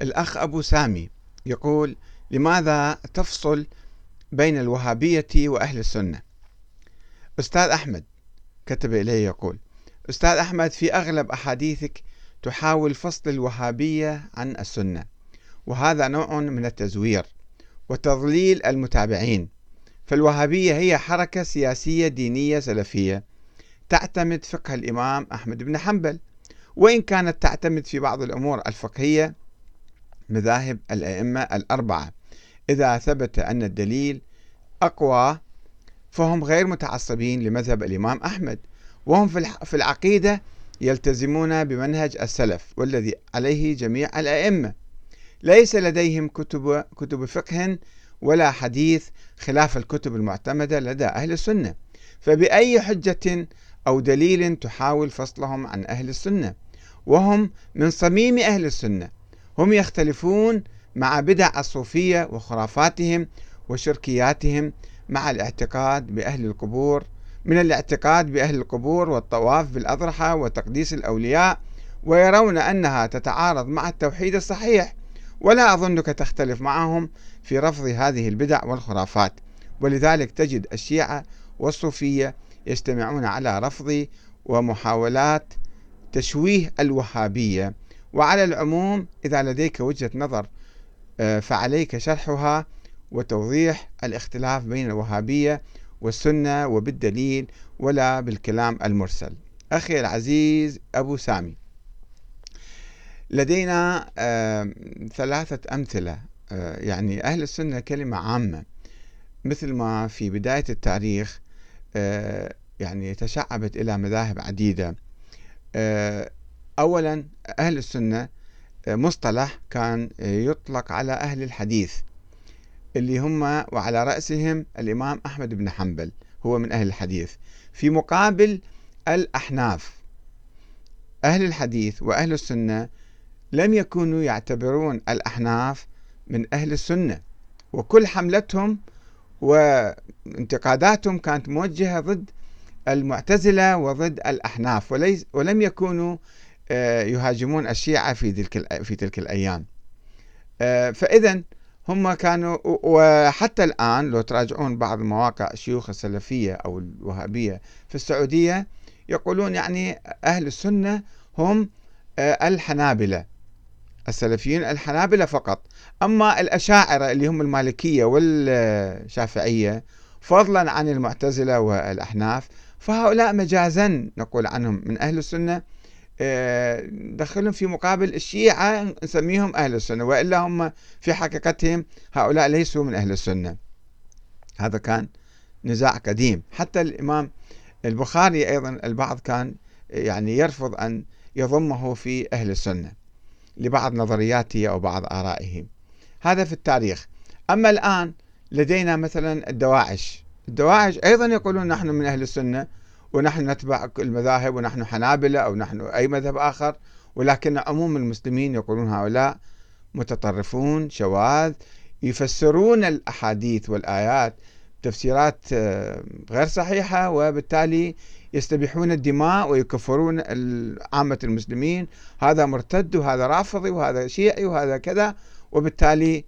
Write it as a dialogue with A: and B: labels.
A: الأخ أبو سامي يقول لماذا تفصل بين الوهابية وأهل السنة؟ أستاذ أحمد كتب إليه يقول أستاذ أحمد في أغلب أحاديثك تحاول فصل الوهابية عن السنة وهذا نوع من التزوير وتضليل المتابعين فالوهابية هي حركة سياسية دينية سلفية تعتمد فقه الإمام أحمد بن حنبل وإن كانت تعتمد في بعض الأمور الفقهية مذاهب الأئمة الأربعة. إذا ثبت أن الدليل أقوى فهم غير متعصبين لمذهب الإمام أحمد وهم في العقيدة يلتزمون بمنهج السلف والذي عليه جميع الأئمة. ليس لديهم كتب كتب فقه ولا حديث خلاف الكتب المعتمدة لدى أهل السنة. فبأي حجة أو دليل تحاول فصلهم عن أهل السنة؟ وهم من صميم أهل السنة. هم يختلفون مع بدع الصوفية وخرافاتهم وشركياتهم مع الاعتقاد بأهل القبور من الاعتقاد بأهل القبور والطواف بالأضرحة وتقديس الأولياء ويرون أنها تتعارض مع التوحيد الصحيح. ولا أظنك تختلف معهم في رفض هذه البدع والخرافات. ولذلك تجد الشيعة والصوفية يجتمعون على رفض ومحاولات تشويه الوهابية. وعلى العموم إذا لديك وجهة نظر آه، فعليك شرحها وتوضيح الاختلاف بين الوهابية والسنة وبالدليل ولا بالكلام المرسل. أخي العزيز أبو سامي لدينا آه، ثلاثة أمثلة. آه، يعني أهل السنة كلمة عامة مثل ما في بداية التاريخ يعني تشعبت إلى مذاهب عديدة. أولا أهل السنة مصطلح كان يطلق على أهل الحديث اللي هم وعلى رأسهم الإمام أحمد بن حنبل هو من أهل الحديث. في مقابل الأحناف أهل الحديث وأهل السنة لم يكونوا يعتبرون الأحناف من أهل السنة. وكل حملتهم وانتقاداتهم كانت موجهة ضد المعتزلة وضد الأحناف ولم يكونوا آه، يهاجمون الشيعة في تلك في تلك الأيام. آه، فإذا هم كانوا وحتى الآن لو تراجعون بعض مواقع الشيوخ السلفية أو الوهابية في السعودية يقولون يعني أهل السنة هم آه، الحنابلة السلفيين الحنابلة فقط. أما الأشاعرة اللي هم المالكية والشافعية فضلا عن المعتزلة والأحناف فهؤلاء مجازا نقول عنهم من أهل السنة. آه، دخلهم في مقابل الشيعة نسميهم أهل السنة وإلا هم في حقيقتهم هؤلاء ليسوا من أهل السنة. هذا كان نزاع قديم. حتى الإمام البخاري أيضا البعض كان يعني يرفض أن يضمه في أهل السنة لبعض نظرياته أو بعض آرائه. هذا في التاريخ. أما الآن لدينا مثلا الدواعش. الدواعش أيضا يقولون نحن من أهل السنة ونحن نتبع المذاهب ونحن حنابلة أو نحن أي مذهب آخر. ولكن عموم المسلمين يقولون هؤلاء متطرفون شواذ يفسرون الأحاديث والآيات تفسيرات آه، غير صحيحة وبالتالي يستبيحون الدماء ويكفرون عامة المسلمين. هذا مرتد وهذا رافضي وهذا شيعي وهذا كذا وبالتالي